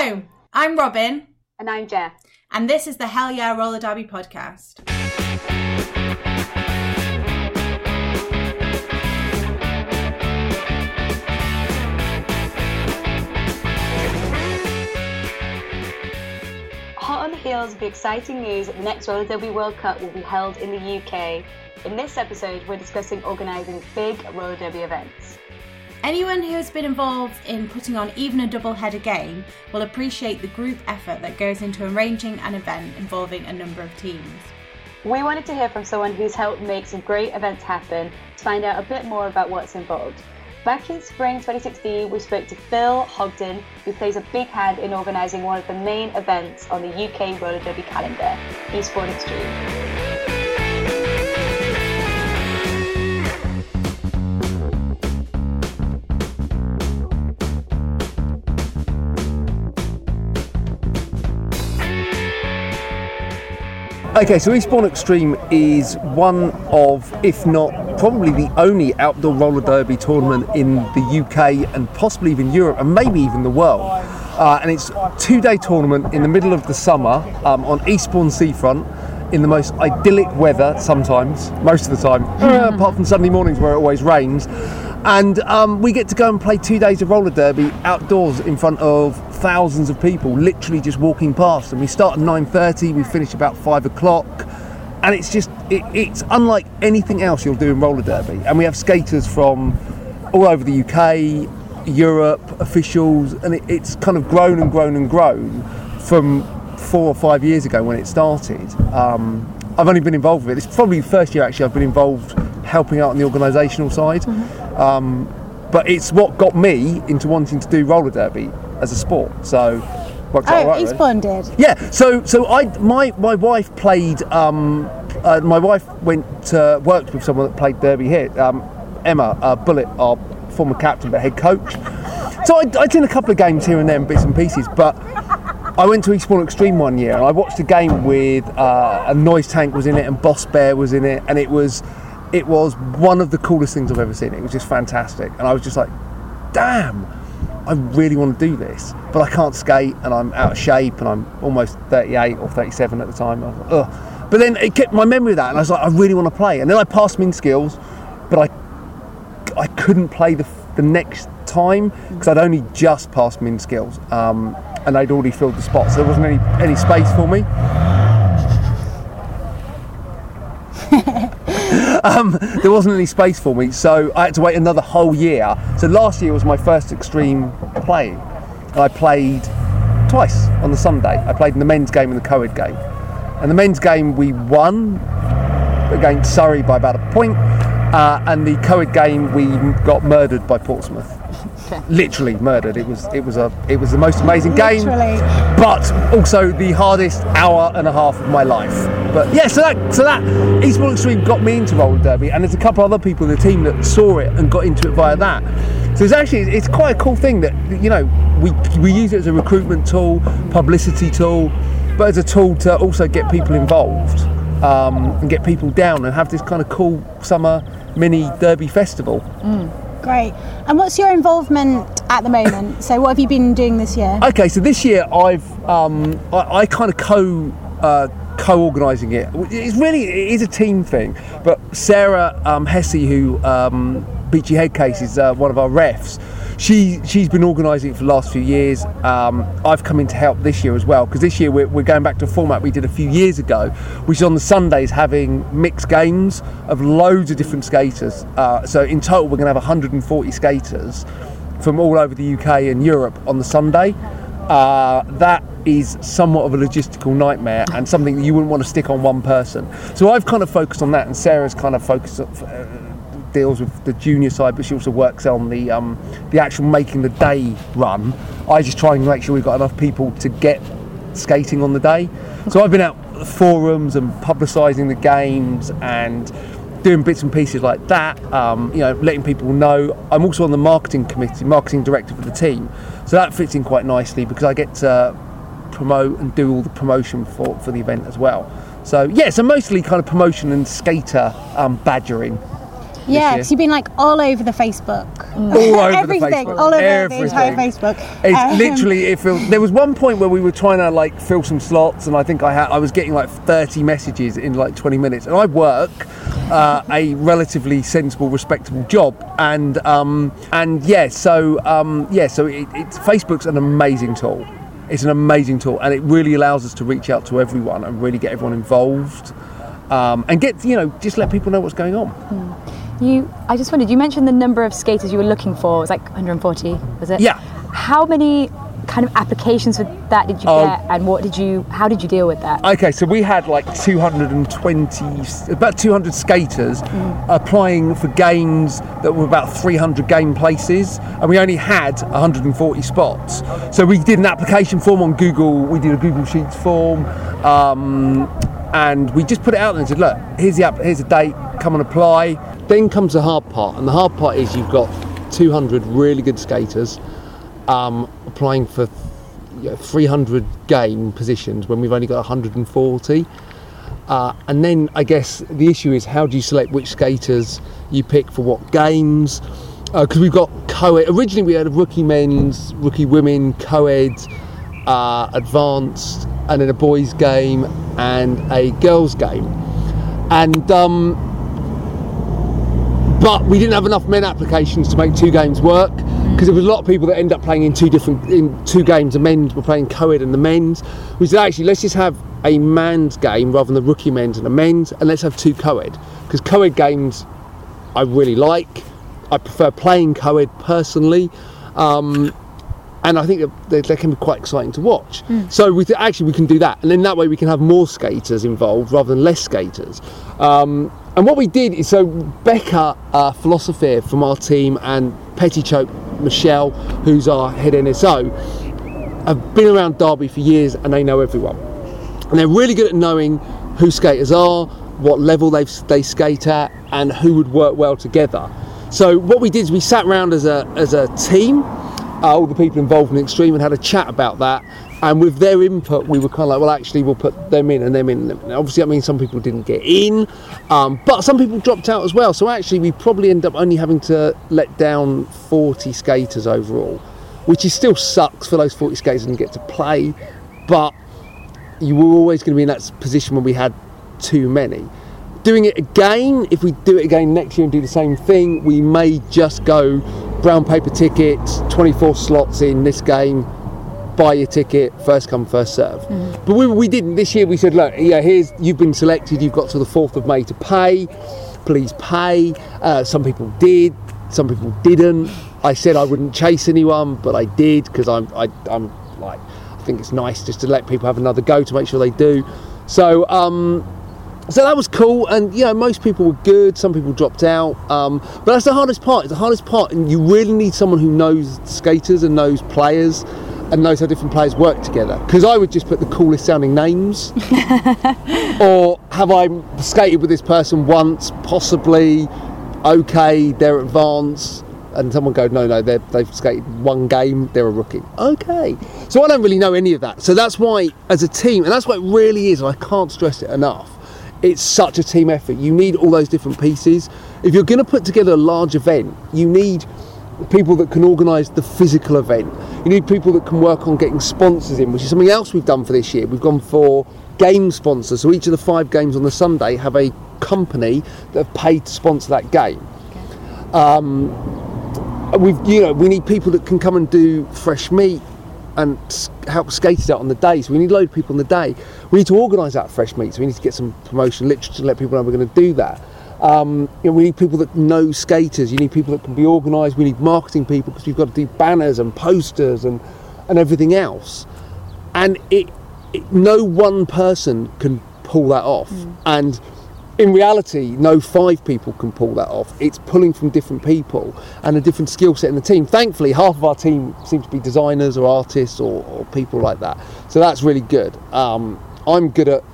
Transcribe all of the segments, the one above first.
Hello, I'm Robin, And I'm Jeff. and this is the Hell Yeah Roller Derby podcast. Hot on the heels of the exciting news that the next Roller Derby World Cup will be held in the UK. In this episode, we're discussing organising big roller derby events. Anyone who has been involved in putting on even a double header game will appreciate the group effort that goes into arranging an event involving a number of teams. We wanted to hear from someone who's helped make some great events happen to find out a bit more about what's involved. Back in spring 2016, we spoke to Phil Hobden, who plays a big hand in organising one of the main events on the UK roller derby calendar, Eastbourne Extreme. Okay, so Eastbourne Extreme is one of, if not probably the only outdoor roller derby tournament in the UK and possibly even Europe and maybe even the world. Uh, and it's a two-day tournament in the middle of the summer um, on Eastbourne seafront in the most idyllic weather sometimes, most of the time, uh, apart from Sunday mornings where it always rains. And um, we get to go and play two days of roller derby outdoors in front of thousands of people, literally just walking past. And we start at 9.30, we finish about five o'clock. And it's just, it, it's unlike anything else you'll do in roller derby. And we have skaters from all over the UK, Europe, officials, and it, it's kind of grown and grown and grown from four or five years ago when it started. Um, I've only been involved with it. It's probably the first year actually I've been involved helping out on the organisational side. Um, but it's what got me into wanting to do roller derby as a sport. So, worked out Oh, right, really. Did. Yeah, so so I my my wife played. Um, uh, my wife went to worked with someone that played derby here. Um, Emma uh, Bullet, our former captain but head coach. So I, I'd seen a couple of games here and there, and bits and pieces. But I went to Eastbourne Extreme one year, and I watched a game with uh, a noise tank was in it, and Boss Bear was in it, and it was it was one of the coolest things I've ever seen. It was just fantastic, and I was just like, damn. I really want to do this, but I can't skate and I'm out of shape and I'm almost 38 or 37 at the time. I was like, Ugh. But then it kept my memory of that and I was like, I really want to play. And then I passed min skills, but I I couldn't play the, the next time because I'd only just passed min skills um, and they'd already filled the spot, so there wasn't any, any space for me. um, there wasn't any space for me, so I had to wait another whole year. So last year was my first extreme playing. I played twice on the Sunday. I played in the men's game and the co-ed game. And the men's game we won against Surrey by about a point, uh, and the co-ed game we got murdered by Portsmouth. Literally murdered. It was it was a it was the most amazing game Literally. but also the hardest hour and a half of my life. But yeah, so that so that Eastbourne Extreme got me into roller derby, and there's a couple other people in the team that saw it and got into it via that. So it's actually it's quite a cool thing that you know we we use it as a recruitment tool, publicity tool, but as a tool to also get people involved um, and get people down and have this kind of cool summer mini derby festival. Great. And what's your involvement at the moment? So, what have you been doing this year? Okay, so this year I've um, I, I kind of co uh, co-organising it. It's really it is a team thing. But Sarah um, Hesse, who um, Beachy Head Case is uh, one of our refs. She she's been organising it for the last few years. Um, I've come in to help this year as well because this year we're, we're going back to a format we did a few years ago, which is on the Sundays having mixed games of loads of different skaters. Uh, so in total we're going to have 140 skaters from all over the UK and Europe on the Sunday. Uh, that is somewhat of a logistical nightmare and something that you wouldn't want to stick on one person. So I've kind of focused on that, and Sarah's kind of focused on, uh, deals with the junior side, but she also works on the um, the actual making the day run. I just try and make sure we've got enough people to get skating on the day. So I've been out forums and publicising the games and doing bits and pieces like that. Um, you know, letting people know. I'm also on the marketing committee, marketing director for the team. So that fits in quite nicely because I get to promote and do all the promotion for, for the event as well. So yeah, so mostly kind of promotion and skater um, badgering. Yeah, because you've been like all over the Facebook. all over Everything, the Facebook. all over Everything. the entire Facebook. It's Um, literally it feels. There was one point where we were trying to like fill some slots, and I think I had I was getting like 30 messages in like 20 minutes, and I work uh, a relatively sensible, respectable job, and um, and yeah, so um, yeah, so it, it's Facebook's an amazing tool. It's an amazing tool, and it really allows us to reach out to everyone and really get everyone involved. Um, and get you know just let people know what's going on. You, I just wondered. You mentioned the number of skaters you were looking for. It was like 140, was it? Yeah. How many kind of applications for that did you Oh. get, and what did you? How did you deal with that? Okay, so we had like 220, about 200 skaters applying for games that were about 300 game places, and we only had 140 spots. So we did an application form on Google. We did a Google Sheets form, um, and we just put it out there and said, "Look, here's the app. Here's a date. Come and apply." Then comes the hard part, and the hard part is you've got 200 really good skaters um, applying for you know, 300 game positions when we've only got 140. Uh, and then I guess the issue is how do you select which skaters you pick for what games? Because we've got co-ed. Originally we had a rookie men's, rookie women, co-ed, uh, advanced, and then a boys game and a girls game. And um, but we didn't have enough men applications to make two games work because there was a lot of people that end up playing in two different in two games. The men's were playing co-ed and the men's. We said actually let's just have a man's game rather than the rookie men's and the men's, and let's have two co-ed because co-ed games I really like. I prefer playing co-ed personally. Um, and I think that they, they can be quite exciting to watch. So we th- actually we can do that, and then that way we can have more skaters involved rather than less skaters. Um, and what we did is so Becca, uh, philosopher from our team, and Pettichoke Michelle, who's our head NSO, have been around Derby for years, and they know everyone and they're really good at knowing who skaters are, what level they they skate at, and who would work well together. So what we did is we sat around as a as a team, uh, all the people involved in Extreme, and had a chat about that. And with their input, we were kind of like, well, actually, we'll put them in and them in. Obviously, that means some people didn't get in, um, but some people dropped out as well. So actually, we probably end up only having to let down 40 skaters overall, which is still sucks for those 40 skaters and get to play, but you were always going to be in that position when we had too many. Doing it again, if we do it again next year and do the same thing, we may just go brown paper tickets, 24 slots in this game, buy your ticket, first come, first serve. But we, we didn't. This year we said, look, yeah, here's, you've been selected, you've got to the 4th of May to pay, please pay. Uh, some people did, some people didn't. I said I wouldn't chase anyone, but I did because I'm, I, I'm like, I think it's nice just to let people have another go to make sure they do. So, um, so that was cool, and you know most people were good. Some people dropped out, um, but that's the hardest part. It's the hardest part, and you really need someone who knows skaters and knows players and knows how different players work together. Because I would just put the coolest sounding names, or have I skated with this person once, possibly? Okay, they're advanced. And someone go, no, no, they've skated one game, they're a rookie. Okay. So I don't really know any of that. So that's why, as a team, and that's what it really is, and I can't stress it enough, it's such a team effort. You need all those different pieces. If you're going to put together a large event, you need people that can organise the physical event. You need people that can work on getting sponsors in, which is something else we've done for this year. We've gone for game sponsors. So each of the five games on the Sunday have a company that have paid to sponsor that game. Um, we've you know we need people that can come and do fresh meat and help skaters out on the day. So we need a load of people on the day. We need to organise that fresh meat. So we need to get some promotion literature to let people know we're going to do that. Um, you know, we need people that know skaters. You need people that can be organised. We need marketing people because we've got to do banners and posters and and everything else. And it, it no one person can pull that off. And in reality, no five people can pull that off. It's pulling from different people and a different skill set in the team. Thankfully, half of our team seems to be designers or artists or, or people like that. So that's really good. Um, I'm good at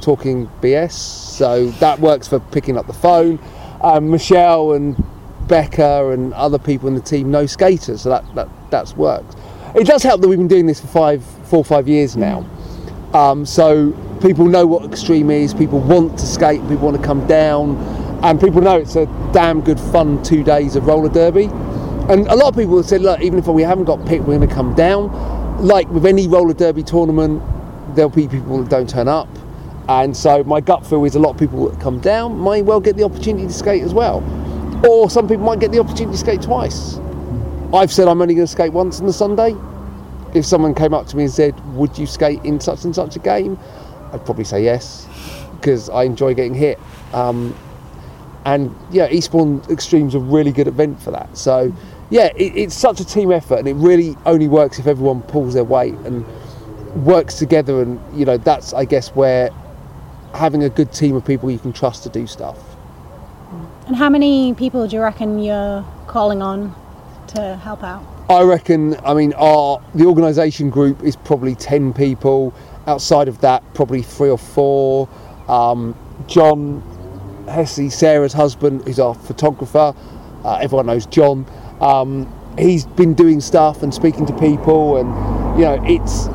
talking BS, so that works for picking up the phone. Um, Michelle and Becca and other people in the team know skaters, so that, that that's worked. It does help that we've been doing this for five, four or five years now. Um, so people know what extreme is. People want to skate. People want to come down, and people know it's a damn good fun two days of roller derby. And a lot of people have said, look, even if we haven't got picked, we're going to come down. Like with any roller derby tournament, there'll be people that don't turn up. And so my gut feel is a lot of people that come down might well get the opportunity to skate as well. Or some people might get the opportunity to skate twice. I've said I'm only going to skate once on the Sunday. If someone came up to me and said, Would you skate in such and such a game? I'd probably say yes, because I enjoy getting hit. Um, and yeah, Eastbourne Extreme's a really good event for that. So yeah, it, it's such a team effort, and it really only works if everyone pulls their weight and works together. And you know, that's I guess where having a good team of people you can trust to do stuff. And how many people do you reckon you're calling on to help out? I reckon. I mean, our the organisation group is probably ten people. Outside of that, probably three or four. Um, John Hesse, Sarah's husband, is our photographer. Uh, everyone knows John. Um, he's been doing stuff and speaking to people, and you know, it's.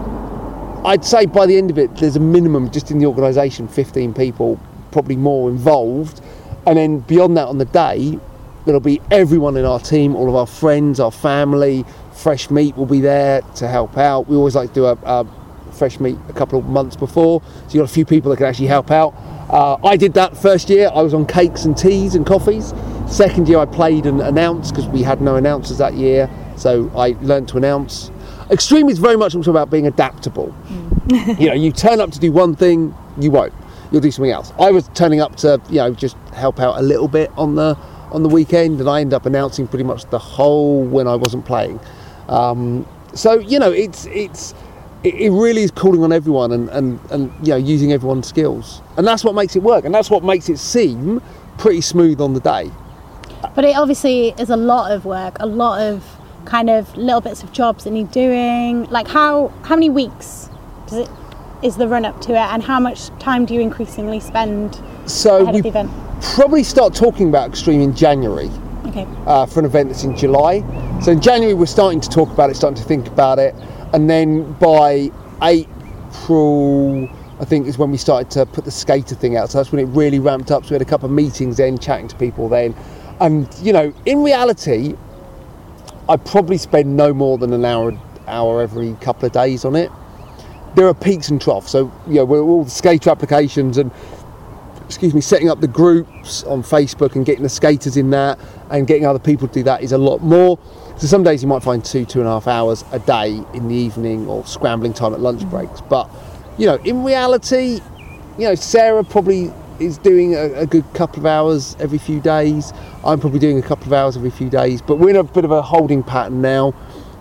I'd say by the end of it, there's a minimum just in the organisation, 15 people, probably more involved, and then beyond that on the day, it'll be everyone in our team, all of our friends, our family. Fresh meat will be there to help out. We always like to do a, a fresh meat a couple of months before, so you've got a few people that can actually help out. Uh, I did that first year. I was on cakes and teas and coffees. Second year, I played and announced because we had no announcers that year, so I learned to announce. Extreme is very much also about being adaptable. you know, you turn up to do one thing, you won't. You'll do something else. I was turning up to, you know, just help out a little bit on the on the weekend, and I ended up announcing pretty much the whole when I wasn't playing. Um, so you know, it's it's it, it really is calling on everyone and, and and you know using everyone's skills, and that's what makes it work, and that's what makes it seem pretty smooth on the day. But it obviously is a lot of work, a lot of kind of little bits of jobs that need doing. Like how how many weeks does it is the run up to it, and how much time do you increasingly spend So ahead we of the event? probably start talking about extreme in January. Okay. uh, for an event that's in July. So in January we're starting to talk about it, starting to think about it, and then by April, I think is when we started to put the skater thing out. So that's when it really ramped up. So we had a couple of meetings then, chatting to people then, and you know, in reality, I probably spend no more than an hour, hour every couple of days on it. There are peaks and troughs. So you know, we're all the skater applications and excuse me, setting up the groups on Facebook and getting the skaters in that and getting other people to do that is a lot more. So some days you might find two, two and a half hours a day in the evening or scrambling time at lunch breaks. But, you know, in reality, you know, Sarah probably is doing a, a good couple of hours every few days. I'm probably doing a couple of hours every few days. But we're in a bit of a holding pattern now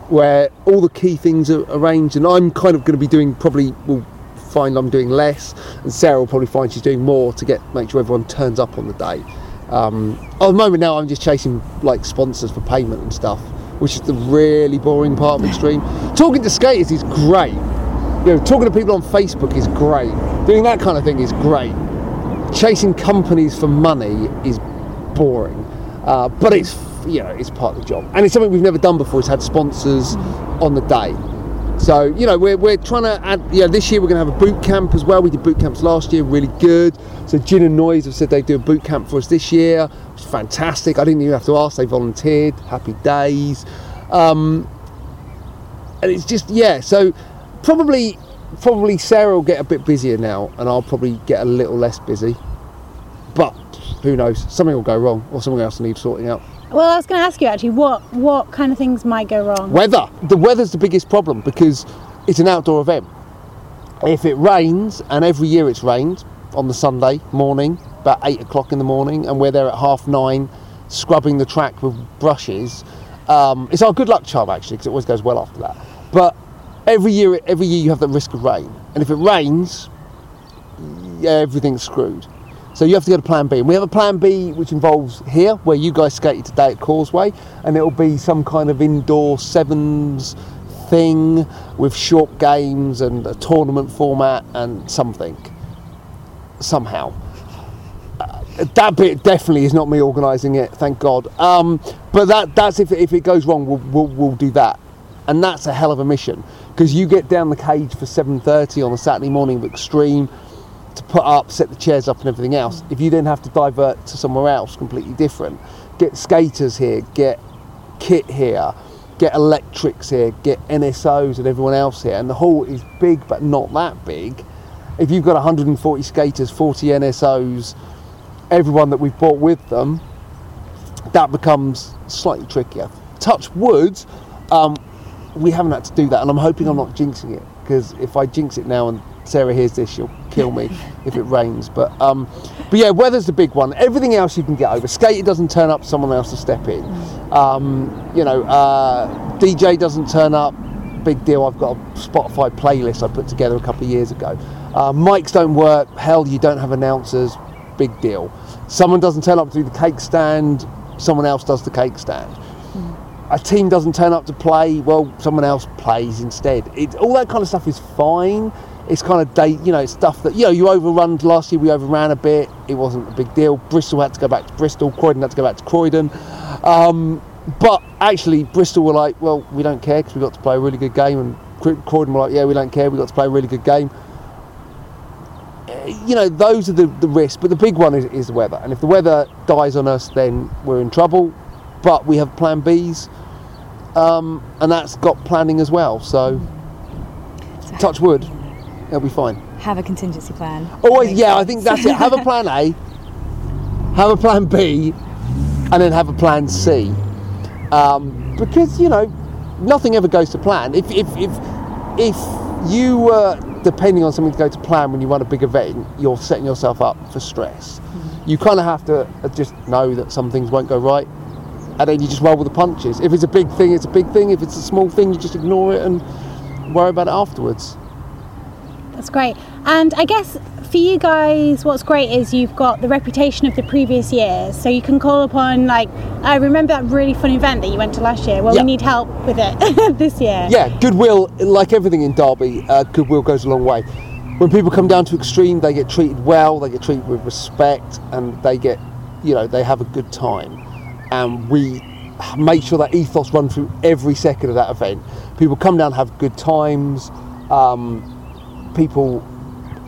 where all the key things are arranged and I'm kind of going to be doing probably, will find I'm doing less, and Sarah will probably find she's doing more to get make sure everyone turns up on the day. Um, at the moment now, I'm just chasing like sponsors for payment and stuff, which is the really boring part of extreme. Talking to skaters is great. You know, talking to people on Facebook is great. Doing that kind of thing is great. Chasing companies for money is boring, uh, but it's you know it's part of the job, and it's something we've never done before. It's had sponsors on the day. So you know we're, we're trying to add. Yeah, this year we're going to have a boot camp as well. We did boot camps last year, really good. So Gin and Noise have said they do a boot camp for us this year, It's fantastic. I didn't even have to ask; they volunteered. Happy days. Um, and it's just yeah. So probably probably Sarah will get a bit busier now, and I'll probably get a little less busy. But who knows? Something will go wrong, or something else needs sorting out. Well, I was going to ask you actually, what what kind of things might go wrong? Weather. The weather's the biggest problem because it's an outdoor event. If it rains, and every year it's rained on the Sunday morning, about eight o'clock in the morning, and we're there at half nine, scrubbing the track with brushes. Um, it's our good luck charm actually, because it always goes well after that. But every year, every year you have the risk of rain, and if it rains, everything's screwed. So you have to go to Plan B. And we have a Plan B which involves here, where you guys skated today at Causeway, and it'll be some kind of indoor sevens thing with short games and a tournament format and something. Somehow. Uh, that bit definitely is not me organising it, thank God. Um, but that, that's if, if it goes wrong, we'll, we'll, we'll do that. And that's a hell of a mission because you get down the cage for 7.30 on a Saturday morning of Extreme to put up, set the chairs up, and everything else. If you then have to divert to somewhere else completely different, get skaters here, get kit here, get electrics here, get NSOs and everyone else here, and the hall is big but not that big. If you've got 140 skaters, 40 NSOs, everyone that we've brought with them, that becomes slightly trickier. Touch wood, um, we haven't had to do that, and I'm hoping I'm not jinxing it because if I jinx it now and Sarah hears this, she'll kill me if it rains. But um, but yeah, weather's the big one. Everything else you can get over. Skater doesn't turn up, someone else to step in. Um, you know, uh, DJ doesn't turn up, big deal. I've got a Spotify playlist I put together a couple of years ago. Uh, mics don't work. Hell, you don't have announcers. Big deal. Someone doesn't turn up to do the cake stand. Someone else does the cake stand. A team doesn't turn up to play. Well, someone else plays instead. It, all that kind of stuff is fine. It's kind of date, you know, stuff that you know you overrun. Last year we overran a bit. It wasn't a big deal. Bristol had to go back to Bristol. Croydon had to go back to Croydon. Um, but actually, Bristol were like, well, we don't care because we got to play a really good game, and Croydon were like, yeah, we don't care. We got to play a really good game. Uh, You know, those are the, the risks, but the big one is, is the weather. And if the weather dies on us, then we're in trouble. But we have Plan Bs, um, and that's got planning as well. So, touch wood, it'll be fine. Have a contingency plan. Always, yeah, I think that's it. Have a plan A, have a plan B, and then have a plan C. Um, because you know, nothing ever goes to plan. If if if if you were depending on something to go to plan when you run a big event, you're setting yourself up for stress. You kind of have to just know that some things won't go right, and then you just roll with the punches. If it's a big thing, it's a big thing. If it's a small thing, you just ignore it and worry about it afterwards. That's great. And I guess for you guys, what's great is you've got the reputation of the previous years. So you can call upon, like, I remember that really fun event that you went to last year. Well, Yeah. we need help with it this year. Yeah, goodwill, like everything in Derby, uh, goodwill goes a long way. When people come down to extreme, they get treated well, they get treated with respect, and they get, you know, they have a good time. And we make sure that ethos run through every second of that event. People come down, have good times. Um, people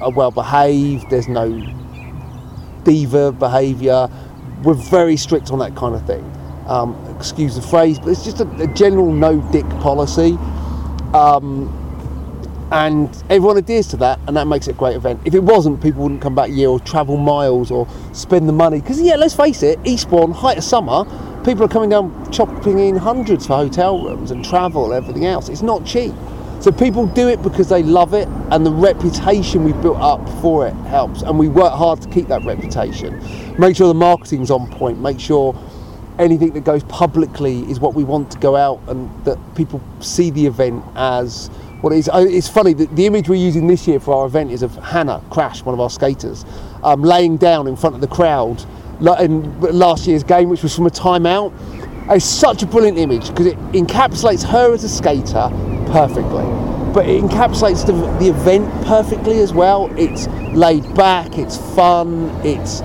are well behaved. There's no diva behaviour. We're very strict on that kind of thing. Um, excuse the phrase, but it's just a, a general no dick policy. Um, and everyone adheres to that, and that makes it a great event. If it wasn't, people wouldn't come back year or travel miles or spend the money. Because, yeah, let's face it, Eastbourne, height of summer, people are coming down chopping in hundreds for hotel rooms and travel and everything else. It's not cheap. So people do it because they love it, and the reputation we built up for it helps. And we work hard to keep that reputation. Make sure the marketing's on point. Make sure anything that goes publicly is what we want to go out, and that people see the event as what it is. Oh, It's funny the image we're using this year for our event is of Hannah Crash, one of our skaters, um, laying down in front of the crowd in last year's game, which was from a timeout. It's such a brilliant image because it encapsulates her as a skater perfectly, but it encapsulates the, the event perfectly as well. It's laid back, it's fun, it's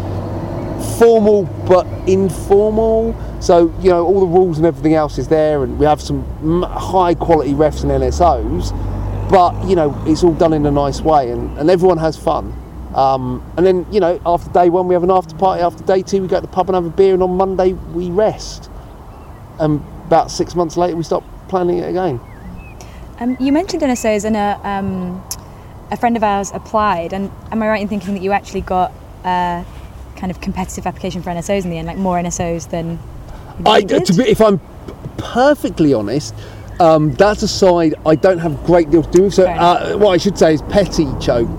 formal but informal. So you know all the rules and everything else is there, and we have some high quality refs and NSOs. But you know it's all done in a nice way, and, and everyone has fun. Um, and then you know after day one we have an after party. After day two we go to the pub and have a beer, and on Monday we rest. And about six months later we start planning it again. Um, you mentioned NSOs, and a, um, a friend of ours applied. And am I right in thinking that you actually got a kind of competitive application for NSOs in the end, like more NSOs than I, be, if I'm perfectly honest, um, that's a side I don't have a great deal to do with. So, uh, what I should say is Petty, Choke,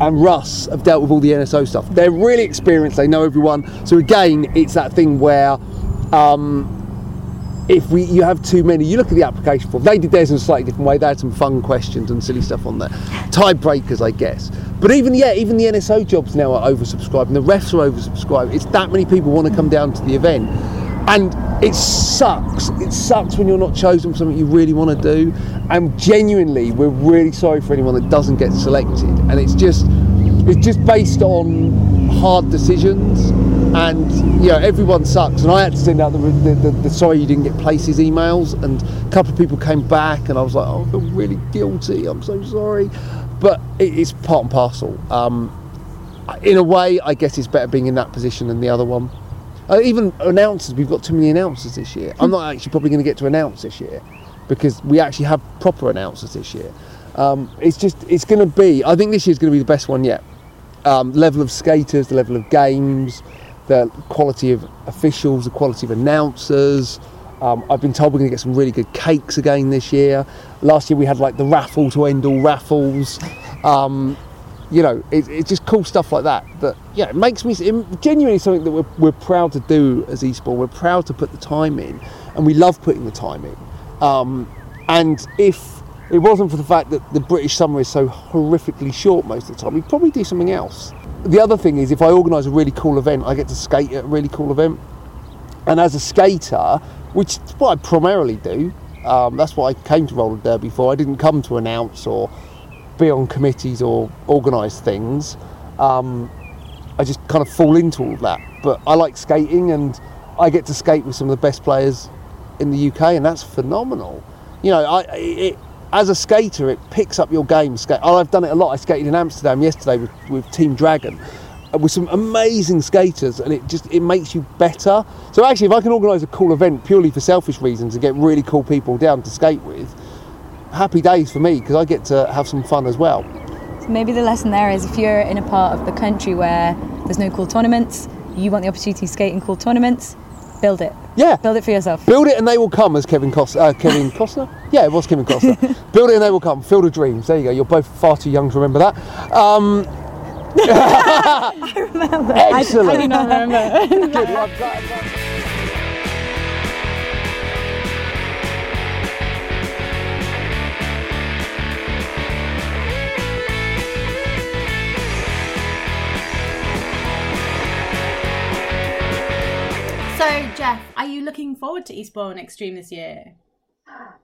and Russ have dealt with all the NSO stuff. They're really experienced, they know everyone. So, again, it's that thing where. Um, if we you have too many, you look at the application form. They did theirs in a slightly different way. They had some fun questions and silly stuff on there, tiebreakers, I guess. But even yeah, even the NSO jobs now are oversubscribed, and the refs are oversubscribed. It's that many people want to come down to the event, and it sucks. It sucks when you're not chosen for something you really want to do. And genuinely, we're really sorry for anyone that doesn't get selected. And it's just it's just based on hard decisions and you know everyone sucks and i had to send out the, the, the, the sorry you didn't get places emails and a couple of people came back and i was like oh i feel really guilty i'm so sorry but it, it's part and parcel um, in a way, I guess it's better being in that position than the other one. Uh, even announcers, we've got too many announcers this year. I'm not actually probably going to get to announce this year because we actually have proper announcers this year. Um, it's just, it's going to be, I think this year's going to be the best one yet. Um, level of skaters, the level of games, the quality of officials, the quality of announcers. Um, I've been told we're going to get some really good cakes again this year. Last year we had like the raffle to end all raffles. Um, you know, it, it's just cool stuff like that. That yeah, it makes me it, genuinely something that we're, we're proud to do as Eastbourne. We're proud to put the time in, and we love putting the time in. Um, and if it wasn't for the fact that the British summer is so horrifically short most of the time, we'd probably do something else. The other thing is, if I organise a really cool event, I get to skate at a really cool event. And as a skater, which is what I primarily do, um, that's what I came to roller derby for. I didn't come to announce or be on committees or organise things. Um, I just kind of fall into all that. But I like skating, and I get to skate with some of the best players in the UK, and that's phenomenal. You know, I, it, as a skater, it picks up your game. Skate. Oh, I've done it a lot. I skated in Amsterdam yesterday with, with Team Dragon uh, with some amazing skaters, and it just it makes you better. So actually, if I can organise a cool event purely for selfish reasons and get really cool people down to skate with, happy days for me because I get to have some fun as well. So maybe the lesson there is if you're in a part of the country where there's no cool tournaments, you want the opportunity to skate in cool tournaments, build it. Yeah. Build it for yourself. Build it and they will come, as Kevin Costner. Uh, Kevin Costner? Yeah, it was Kevin Costner. Build it and they will come. Field of Dreams. There you go. You're both far too young to remember that. Um, I remember. Excellent. I, I do not remember. Good. Jeff, are you looking forward to Eastbourne Extreme this year?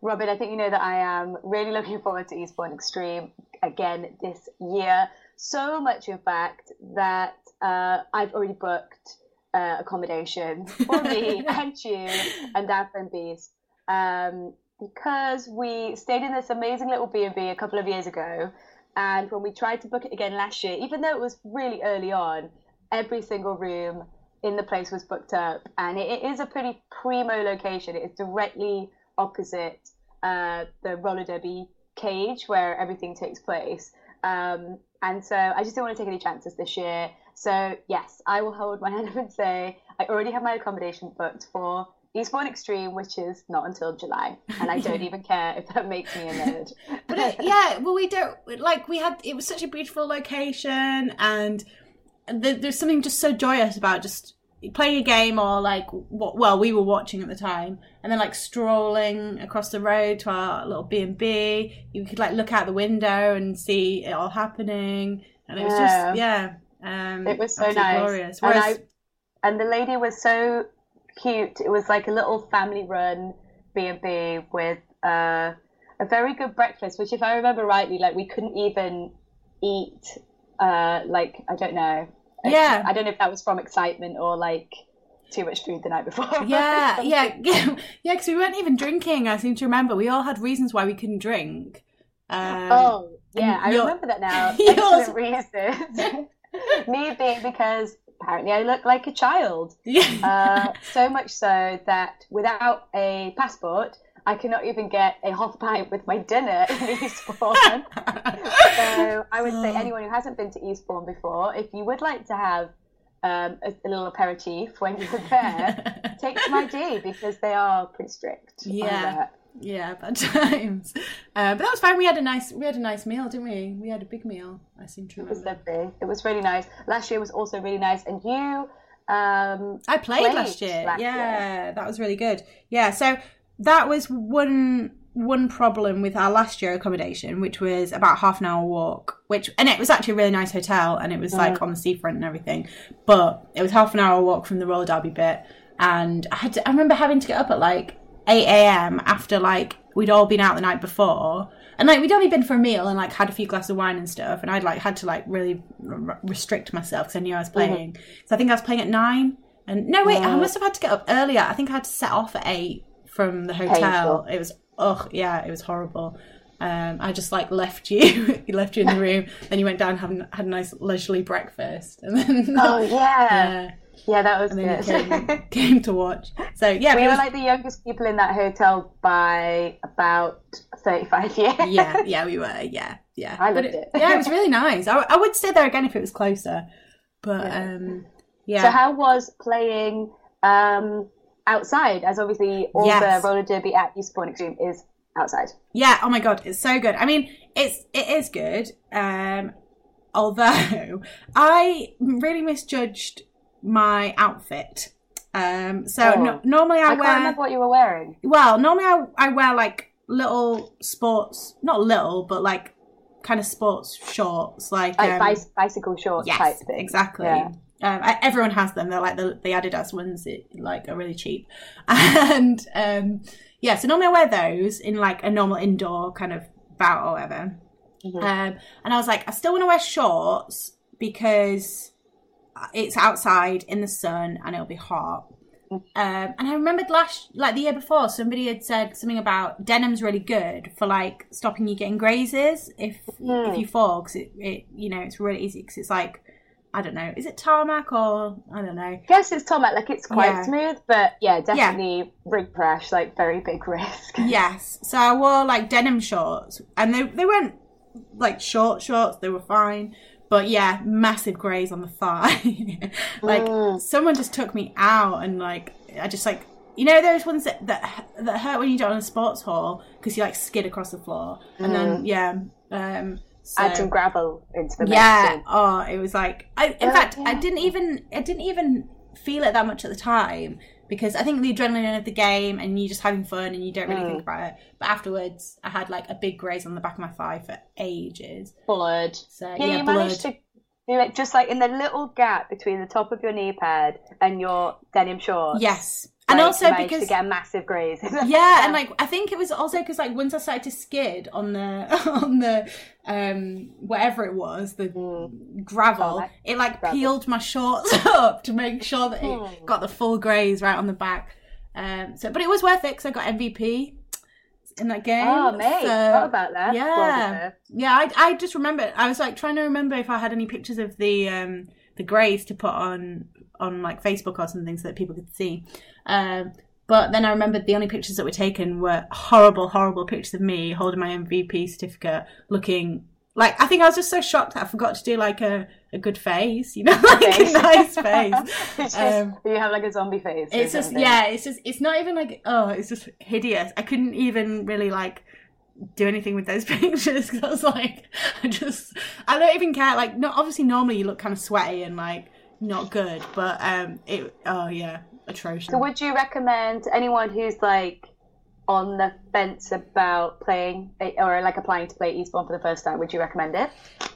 Robin, I think you know that I am really looking forward to Eastbourne Extreme again this year. So much, in fact, that uh, I've already booked uh, accommodation for me and you and our friend Bees um, because we stayed in this amazing little B&B a couple of years ago. And when we tried to book it again last year, even though it was really early on, every single room in the place was booked up. And it, it is a pretty primo location. It is directly opposite uh, the roller derby cage where everything takes place. Um, and so I just didn't want to take any chances this year. So yes, I will hold my hand up and say I already have my accommodation booked for Eastbourne Extreme, which is not until July, and I don't even care if that makes me a nerd. But uh, yeah, well, we don't like we had. It was such a beautiful location, and there's something just so joyous about just playing a game or like what well we were watching at the time and then like strolling across the road to our little b&b you could like look out the window and see it all happening and it was just yeah um It was so nice. glorious And, I, and the lady was so cute. It was like a little family run B&B with uh, a very good breakfast, which if I remember rightly, like we couldn't even eat, uh, like, I don't know. Yeah. I don't know if that was from excitement or like too much food the night before. yeah yeah yeah because we weren't even drinking i seem to remember we all had reasons why we couldn't drink um, Oh, yeah, I remember that now. Yours- reasons. Me being because apparently I look like a child. yeah Uh, so much so that without a passport, I cannot even get a half pint with my dinner in Eastbourne. so I would say anyone who hasn't been to Eastbourne before, if you would like to have um, a, a little aperitif when you're there, take some ID because they are pretty strict. Yeah. that. Yeah, bad times. Uh, but that was fine. We had a nice, we had a nice meal, didn't we? We had a big meal. I seem to It was remember. lovely. It was really nice. Last year was also really nice, and you. Um, I played, played last year. last yeah, that was really good. Yeah, so that was one one problem with our last year accommodation, which was about half an hour walk. Which and it was actually a really nice hotel, and it was like on the seafront and everything. But it was half an hour walk from the roller derby bit, and I had to, I remember having to get up at like eight a.m. after like we'd all been out the night before. And like we'd only been for a meal and like had a few glasses of wine and stuff, and I'd like had to like really r- restrict myself because I knew I was playing. Mm-hmm. So I think I was playing at nine, and no wait, I must have had to get up earlier. I think I had to set off at eight from the hotel. Painful. It was oh yeah, it was horrible. Um, I just like left you, left you in the room. Then you went down, and had, a nice leisurely breakfast, and then Oh yeah, yeah, yeah, that was good. came, came to watch. So yeah, we it were was- like the youngest people in that hotel by about thirty-five years. yeah, yeah, we were, yeah, yeah. I loved it. yeah, it was really nice. I, I would stay there again if it was closer, but Yeah. um, yeah. So how was playing um, outside? As obviously all Yes. the roller derby at Eastbourne Extreme is outside. Yeah, oh my god, it's so good. I mean, it's it is good. Um although I really misjudged my outfit. Um so Oh. no, normally I, I, can't wear remember what you were wearing. well, normally I, I wear like little sports, not little, but like kind of sports shorts like Like um, bicycle shorts type Yes, thing. exactly. Yeah. Um, I, everyone has them. They're like the, the Adidas ones, that, like are really cheap. And um, yeah, so normally I wear those in like a normal indoor kind of bout or whatever. Mhm. Um, and I was like, I still want to wear shorts because it's outside in the sun and it'll be hot. Um, and I remembered last, like the year before, somebody had said something about denim's really good for like stopping you getting grazes if Hmm. if you fall because it, it you know it's really easy because it's like I don't know is it tarmac or I don't know Guess it's tarmac, like it's quite Yeah. smooth, but yeah, definitely rig crash, like very big risk. yes so I wore like denim shorts and they they weren't like short shorts they were fine but yeah massive graze on the thigh like Mm. someone just took me out and like I just like you know those ones that that, that hurt when you do it on a sports hall because you like skid across the floor and then yeah um so, Add some gravel into the mix. yeah and- oh it was like I in Oh, fact I didn't even I didn't even feel it that much at the time because I think the adrenaline of the game and you just having fun and you don't really Mm. think about it but afterwards I had like a big graze on the back of my thigh for ages blood. so Yeah, yeah, you blood. managed to do it just like in the little gap between the top of your knee pad and your denim shorts. yes Like, and also because to get a massive graze. yeah, and like I think it was also because like once I started to skid on the on the um whatever it was the gravel, Oh, it like gravel. peeled my shorts up to make sure that Hmm. it got the full graze right on the back. Um, so but it was worth it because I got MVP in that game. Oh, mate, So, what about that? Yeah, yeah. I I just remember I was like trying to remember if I had any pictures of the um the graze to put on on like Facebook or something so that people could see. Um, but then I remembered the only pictures that were taken were horrible, horrible pictures of me holding my MVP certificate, looking like I think I was just so shocked that I forgot to do like a, a good face, you know, like Face. a nice face. It's just, Um, you have like a zombie face. It's just something. yeah, it's just it's not even like oh, it's just hideous. I couldn't even really like do anything with those pictures because I was like, I just I don't even care. Like, not obviously normally you look kind of sweaty and like not good, but um, it oh yeah, atrocious. So would you recommend anyone who's like on the fence about playing or like applying to play Eastbourne for the first time? Would you recommend it?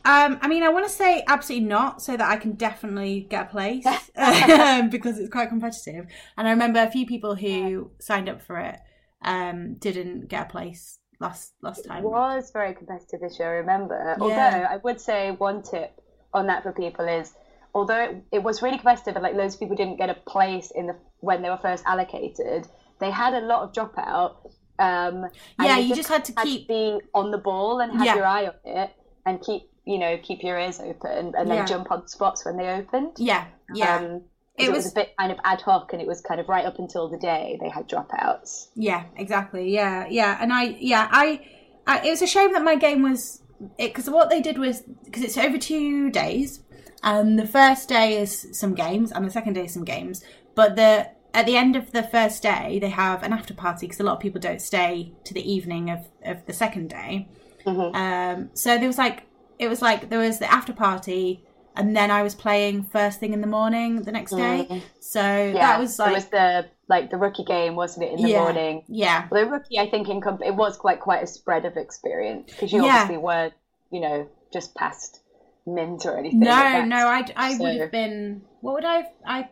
Um, I mean, I want to say absolutely not, so that I can definitely get a place um, because it's quite competitive. And I remember a few people who signed up for it um, didn't get a place last last time. It was very competitive this year, I remember. Although I would say one tip on that for people is although it, it was really competitive and like loads of people didn't get a place in the when they were first allocated, they had a lot of dropout. Um, Yeah, you just had to had keep- to be on the ball and have Yeah. your eye on it and keep you know keep your ears open and then Yeah. jump on spots when they opened. Yeah, yeah. Um, It it, was, was- a bit kind of ad hoc and it was kind of right up until the day they had dropouts. Yeah, exactly. Yeah, yeah. And I, yeah, I, I it was a shame that my game was it because what they did was because it's over two days, and the first day is some games, and the second day is some games. But the at the end of the first day, they have an after party because a lot of people don't stay to the evening of of the second day. Mm-hmm. Um, so there was like it was like there was the after party. And then I was playing first thing in the morning the next day, mm. so Yeah, that was like it was the like the rookie game, wasn't it, in the yeah, morning? yeah, the rookie, I think in comp- it was quite quite a spread of experience because you Yeah. obviously weren't, you know, just past mint or anything. No, like no, I, I would have been. What would I? Have, I,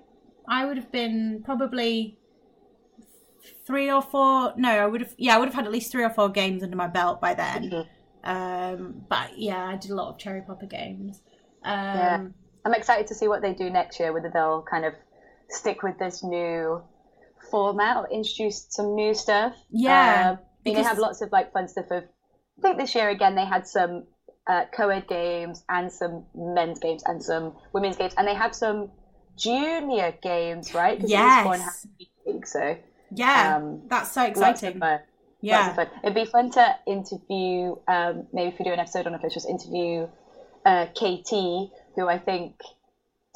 I would have been probably three or four. No, I would have. Yeah, I would have had at least three or four games under my belt by then. Mm-hmm. Um, but yeah, I did a lot of cherry popper games. Um, Yeah. I'm excited to see what they do next year. Whether they'll kind of stick with this new format or introduce some new stuff. Yeah, um, and they because- have lots of like fun stuff of I think this year again they had some uh, co-ed games and some men's games and some women's games, and they have some junior games, right? Yes. has so Yeah, Um, that's so exciting. Yeah. It'd be fun to interview. Um, maybe if we do an episode on officials, interview uh, KT, who I think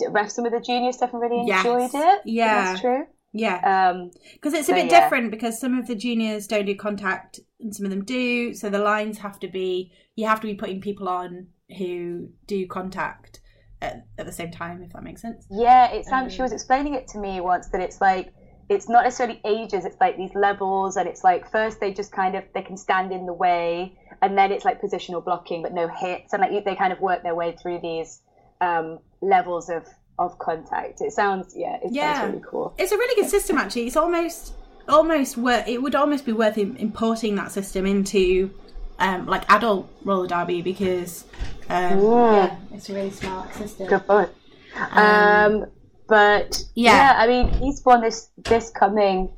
ref some of the junior stuff and really Yes. enjoyed it. Yeah. that's true. Yeah. Um, Because it's a So, bit yeah. different because some of the juniors don't do contact and some of them do. So the lines have to be, you have to be putting people on who do contact at, at the same time, if that makes sense. Yeah, it sounds. Um, She was explaining it to me once that it's like it's not necessarily ages. It's like these levels, and it's like first they just kind of they can stand in the way, and then it's like positional blocking, but no hits, and like they kind of work their way through these um, levels of of contact. It sounds yeah, it Yeah. sounds really cool. It's a really good system, actually. It's almost, almost worth, it would almost be worth importing that system into um, like adult roller derby because um, yeah, it's a really smart system. Good fun. Um, but yeah. yeah. I mean, Eastbourne this this coming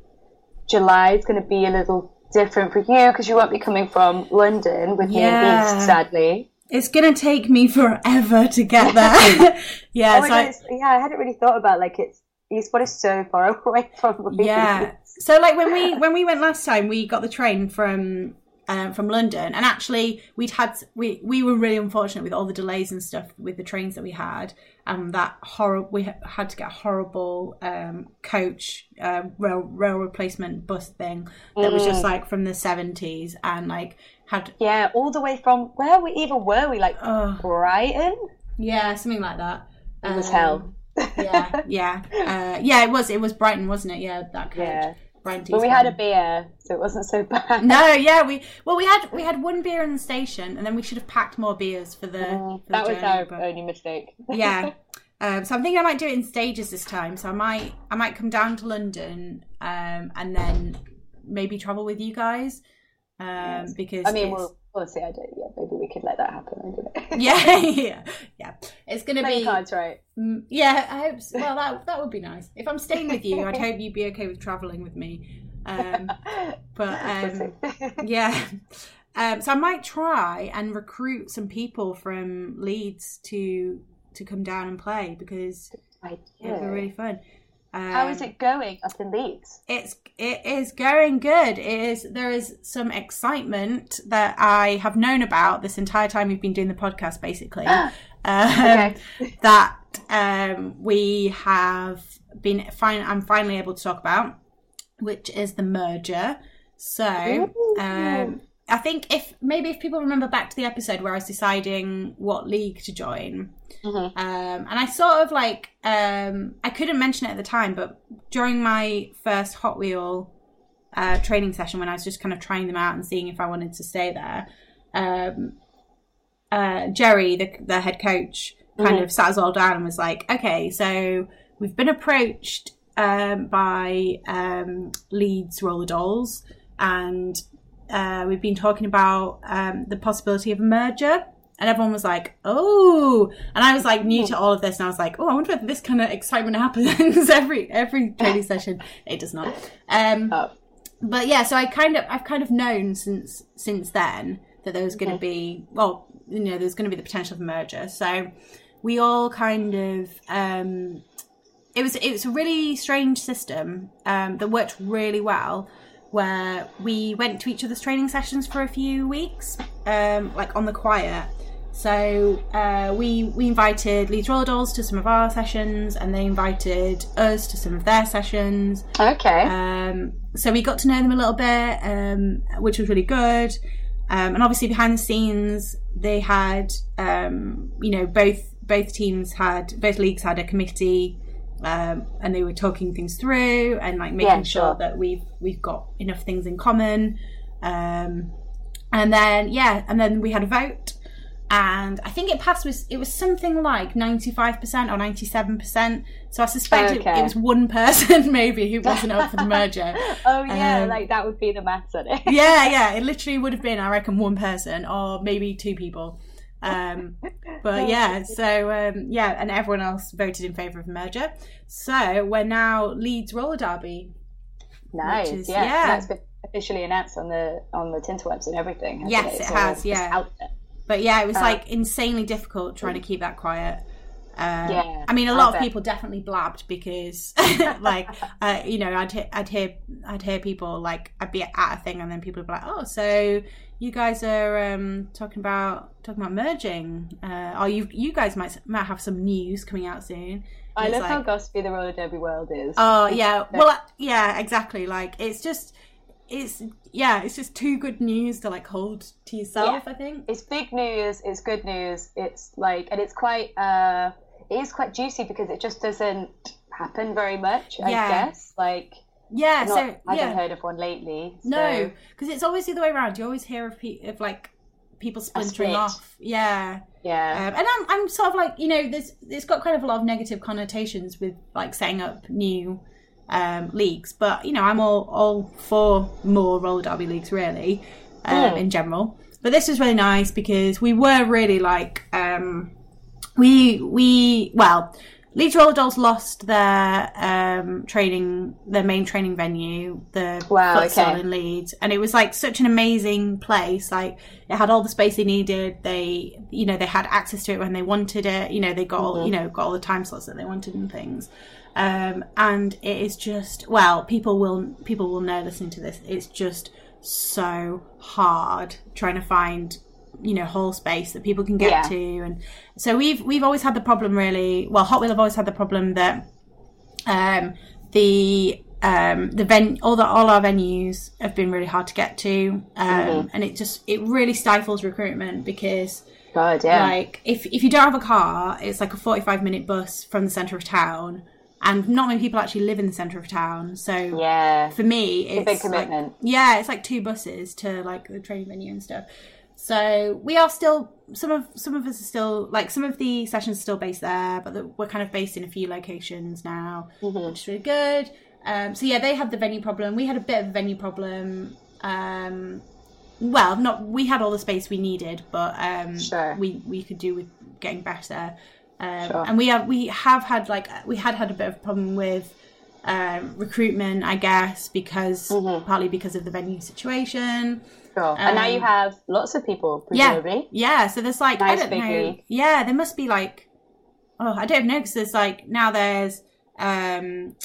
July is going to be a little different for you because you won't be coming from London with me Yeah. and Beast, sadly. It's gonna take me forever to get there. yeah, Oh so I- God, yeah, I hadn't really thought about like it's Eastbourne is so far away from yeah. So like when we when we went last time, we got the train from um, from London, and actually we'd had we we were really unfortunate with all the delays and stuff with the trains that we had, and that horrible we ha- had to get a horrible um, coach uh, rail rail replacement bus thing that was just like from the seventies, and like had Yeah, all the way from where we even were we like oh Brighton? yeah something like that. It was Um, hell. yeah, yeah, uh, yeah. It was. It was Brighton, wasn't it? Yeah, that coach. Yeah. Brighton. But we had a beer, so it wasn't so bad. No, yeah, we well we had we had one beer in the station, and then we should have packed more beers for the. for the that was journey, our but- only mistake. yeah. Um, so I'm thinking I might do it in stages this time. So I might I might come down to London, um, and then maybe travel with you guys, um, because I mean, we'll, we'll see. I don't. Yeah, maybe we could let that happen. I don't know. yeah, yeah, yeah. It's gonna Playing be cards, right? Mm, Yeah, I hope. So. Well, that that would be nice. If I'm staying with you, I'd hope you'd be okay with traveling with me. Um, but um, yeah, um, so I might try and recruit some people from Leeds to to come down and play because it'd be really fun. Um, How is it going up in Leeds? It's it is going good. It is there is some excitement that I have known about this entire time we've been doing the podcast, basically. um, Okay. That um, we have been fine. I'm finally able to talk about, which is the merger. So um, I think if maybe if people remember back to the episode where I was deciding what league to join, um, and I sort of like um, I couldn't mention it at the time, but during my first Hot Wheel uh, training session, when I was just kind of trying them out and seeing if I wanted to stay there, um, uh, Jerry, the, the head coach, kind of sat us all down and was like, "Okay, so we've been approached um, by um, Leeds Roller Dolls, and uh, we've been talking about um, the possibility of a merger." And everyone was like, "Oh!" And I was like new to all of this, and I was like, "Oh, I wonder if this kind of excitement happens every every training session." It does not. Um, Oh. but yeah, so I kind of I've kind of known since since then that there was going to be well, you know, there's going to be the potential of a merger. So we all kind of um, it was it was a really strange system um, that worked really well. Where we went to each other's training sessions for a few weeks, um, like on the quiet. So uh, we we invited Leeds Roller Dolls to some of our sessions, and they invited us to some of their sessions. Okay. Um, so we got to know them a little bit, um, which was really good. Um, and obviously behind the scenes, they had, um, you know, both both teams had both leagues had a committee, um, and they were talking things through and like making Yeah, sure sure. that we've we've got enough things in common. Um, and then yeah, and then we had a vote, and I think it passed was it was something like ninety five percent or ninety seven percent. So I suspect it, Okay. it was one person maybe who wasn't up for the merger. oh yeah, um, like that would be the maths on it. yeah, yeah, it literally would have been I reckon one person or maybe two people. Um, but yeah, so um, yeah, and everyone else voted in favour of merger. So we're now Leeds Roller Derby. nice. is- yeah. yeah. That's been officially announced on the on the Tinterwebs and everything. Yes, it It's has, yeah. But yeah, it was Uh, like insanely difficult trying to keep that quiet. Um, Yeah, I mean, a lot of people definitely blabbed because, like, uh, you know, I'd I'd hear, I'd hear people like, I'd be at a thing, and then people would be like, "Oh, so you guys are um, talking about talking about merging? Uh, oh, you you guys might might have some news coming out soon." I love how like- gossipy the roller derby world is. Oh yeah, well yeah, exactly. Like it's just, it's yeah, it's just too good news to like hold to yourself. I think. it's big news. It's good news. It's like, and it's quite, uh, it is quite juicy because it just doesn't happen very much. I Yeah. guess. Like, Yeah, not, so I haven't heard of one lately. so- No, because it's always the other way around. You always hear of, pe- of like people splintering off. Yeah, Yeah. um, and I'm I'm sort of like you know, there's it's got kind of a lot of negative connotations with like setting up new um, leagues, but you know, I'm all all for more roller derby leagues really, um, Hmm. in general. But this was really nice because we were really like um, we we well. Leeds Roller Dolls lost their um, training, their main training venue, the Wow, futsal okay. in Leeds, and it was like such an amazing place. Like it had all the space they needed. They, you know, they had access to it when they wanted it. You know, they got all, you know, got all the time slots that they wanted and things. Um, and it is just well, people will people will know listening to this. It's just so hard trying to find you know hall space that people can get Yeah. to and so we've we've always had the problem really well hot wheel have always had the problem that um the um the ven all the all our venues have been really hard to get to um and it just it really stifles recruitment because God, yeah. like if if you don't have a car it's like a 45 minute bus from the center of town and not many people actually live in the center of town so yeah. for me it's a big like- commitment. yeah it's like two buses to like the training venue and stuff so we are still some of some of us are still like some of the sessions are still based there but the, we're kind of based in a few locations now Mm-hmm. which is really good um, so yeah they had the venue problem we had a bit of a venue problem um, well not we had all the space we needed but um, Sure. we we could do with getting better um, Sure. and we have we have had like we had had a bit of a problem with um, recruitment, I guess, because Mm-hmm. partly because of the venue situation. Sure. and now you um, have lots of people, presumably. yeah. yeah. So there's like Nice I don't know. league. Yeah, there must be like oh I don't know because there's like now there's um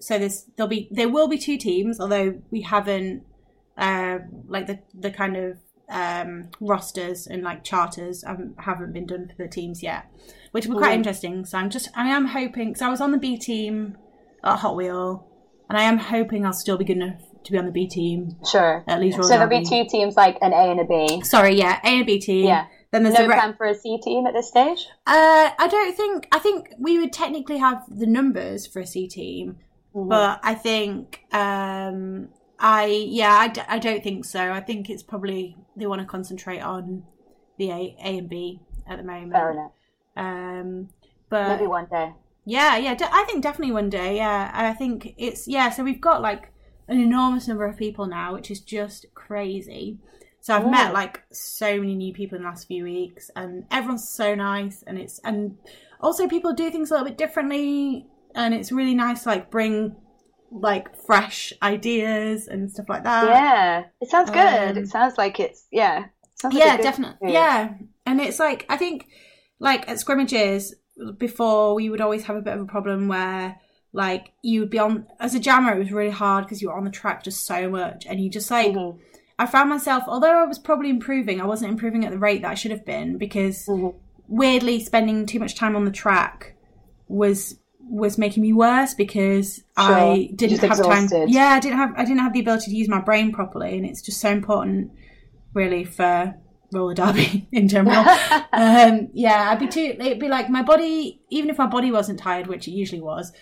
so there's there'll be there will be two teams although we haven't uh like the the kind of um rosters and like charters um, haven't been done for the teams yet which will be quite Mhm. interesting so i'm just i am hoping so i was on the b team at hot wheel and i am hoping i'll still be good enough to be on the b team Sure. at least So there'll be two teams, like an A and a B. sorry yeah a and b team Yeah. then there's No the re- plan for a C team at this stage. uh, I don't think. I think we would technically have the numbers for a C team, Mm-hmm. but I think um, I yeah I, d- I don't think so. I think it's probably they want to concentrate on the A, a and B at the moment. Fair enough. Um, but Maybe one day. yeah, yeah, I think definitely one day. Yeah, I think it's yeah. So we've got like an enormous number of people now, which is just crazy. So I've met Mm. like so many new people in the last few weeks, and everyone's so nice, and it's and also people do things a little bit differently, and it's really nice to like bring like fresh ideas and stuff like that. yeah. It sounds good. um, it sounds like it's yeah. Yeah definitely yeah and it's like i think like at scrimmages before we would always have a bit of a problem where like you would be on as a jammer it was really hard because you were on the track just so much and you just like Mhm. i found myself although i was probably improving i wasn't improving at the rate that i should have been because Mhm. weirdly spending too much time on the track was was making me worse because I didn't have time. Yeah, I didn't have I didn't have the ability to use my brain properly, and it's just so important, really, for roller derby in general. um, yeah, I'd be too. It'd be like my body, even if my body wasn't tired, which it usually was,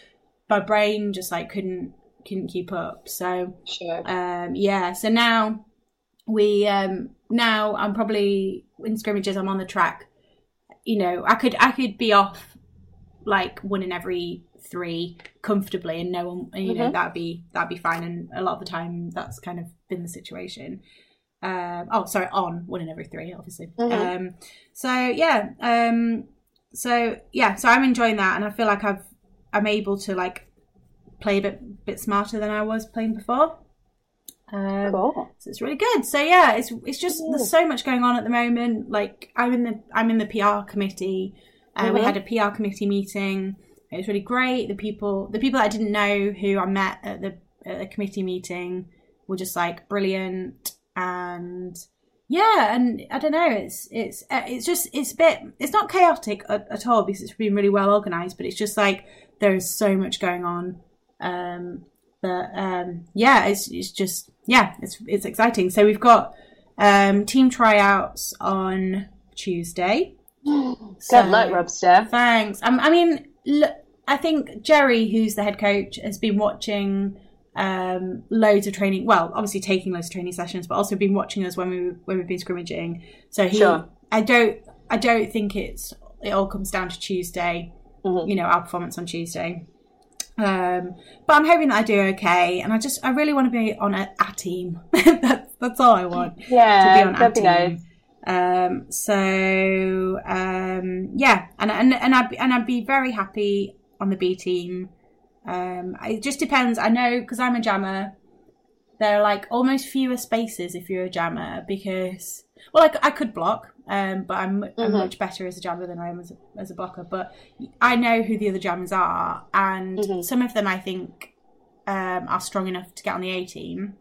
my brain just like couldn't couldn't keep up. So Sure. um, yeah, so now we um, now I'm probably in scrimmages. I'm on the track. You know, I could I could be off like one in every three comfortably, and no one, you know, Mhm. that'd be that'd be fine. And a lot of the time, that's kind of been the situation. Um, oh, sorry, on one in every three, obviously. Mhm. Um, so yeah, um, so yeah, so I'm enjoying that, and I feel like I've I'm able to like play a bit bit smarter than I was playing before. Um, Cool. So it's really good. So yeah, it's it's just there's so much going on at the moment. Like I'm in the I'm in the PR committee. Uh, We had a PR committee meeting. It was really great. The people the people I didn't know who I met at the, at the committee meeting were just like brilliant and yeah and i don't know it's it's uh, it's just it's a bit it's not chaotic at, at all because it's been really well organized but it's just like there is so much going on um but um yeah it's it's just yeah it's it's exciting so we've got um team tryouts on tuesday Good luck, Robster. Thanks. Um, I mean, look, I think Jerry, who's the head coach, has been watching um, loads of training. Well, obviously taking loads of training sessions, but also been watching us when we when we've been scrimmaging. So he, Sure. I don't, I don't think it's it all comes down to Tuesday. Mm-hmm. You know, our performance on Tuesday. Um, but I'm hoping that I do okay, and I just I really want to be on a, a team. that's that's all I want Yeah, to be on that'd be team. nice. Um, so um, yeah, and and and I'd and I'd be very happy on the B team. Um, it just depends. I know because I'm a jammer. There are like almost fewer spaces if you're a jammer because well, like I could block, um, but I'm I'm much better as a jammer than I am as a, as a blocker. But I know who the other jammers are, and some of them I think um, are strong enough to get on the A team.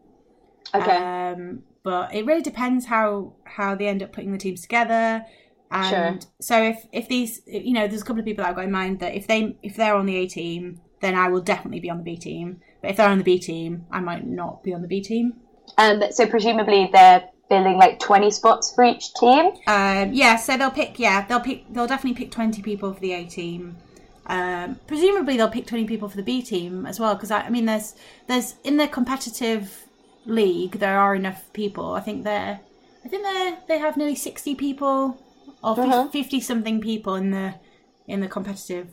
Okay. Um, but it really depends how how they end up putting the teams together. And Sure. so if if these you know, there's a couple of people I've got in mind that if they if they're on the A team, then I will definitely be on the B team. But if they're on the B team, I might not be on the B team. Um, so presumably they're filling like 20 spots for each team. Um, yeah, so they'll pick. Yeah, they'll pick. They'll definitely pick twenty people for the A team. Um, presumably, they'll pick twenty people for the B team as well. Because I, I mean, there's there's in the competitive league there are enough people. I think they're I think they they have nearly sixty people or fifty something people in the in the competitive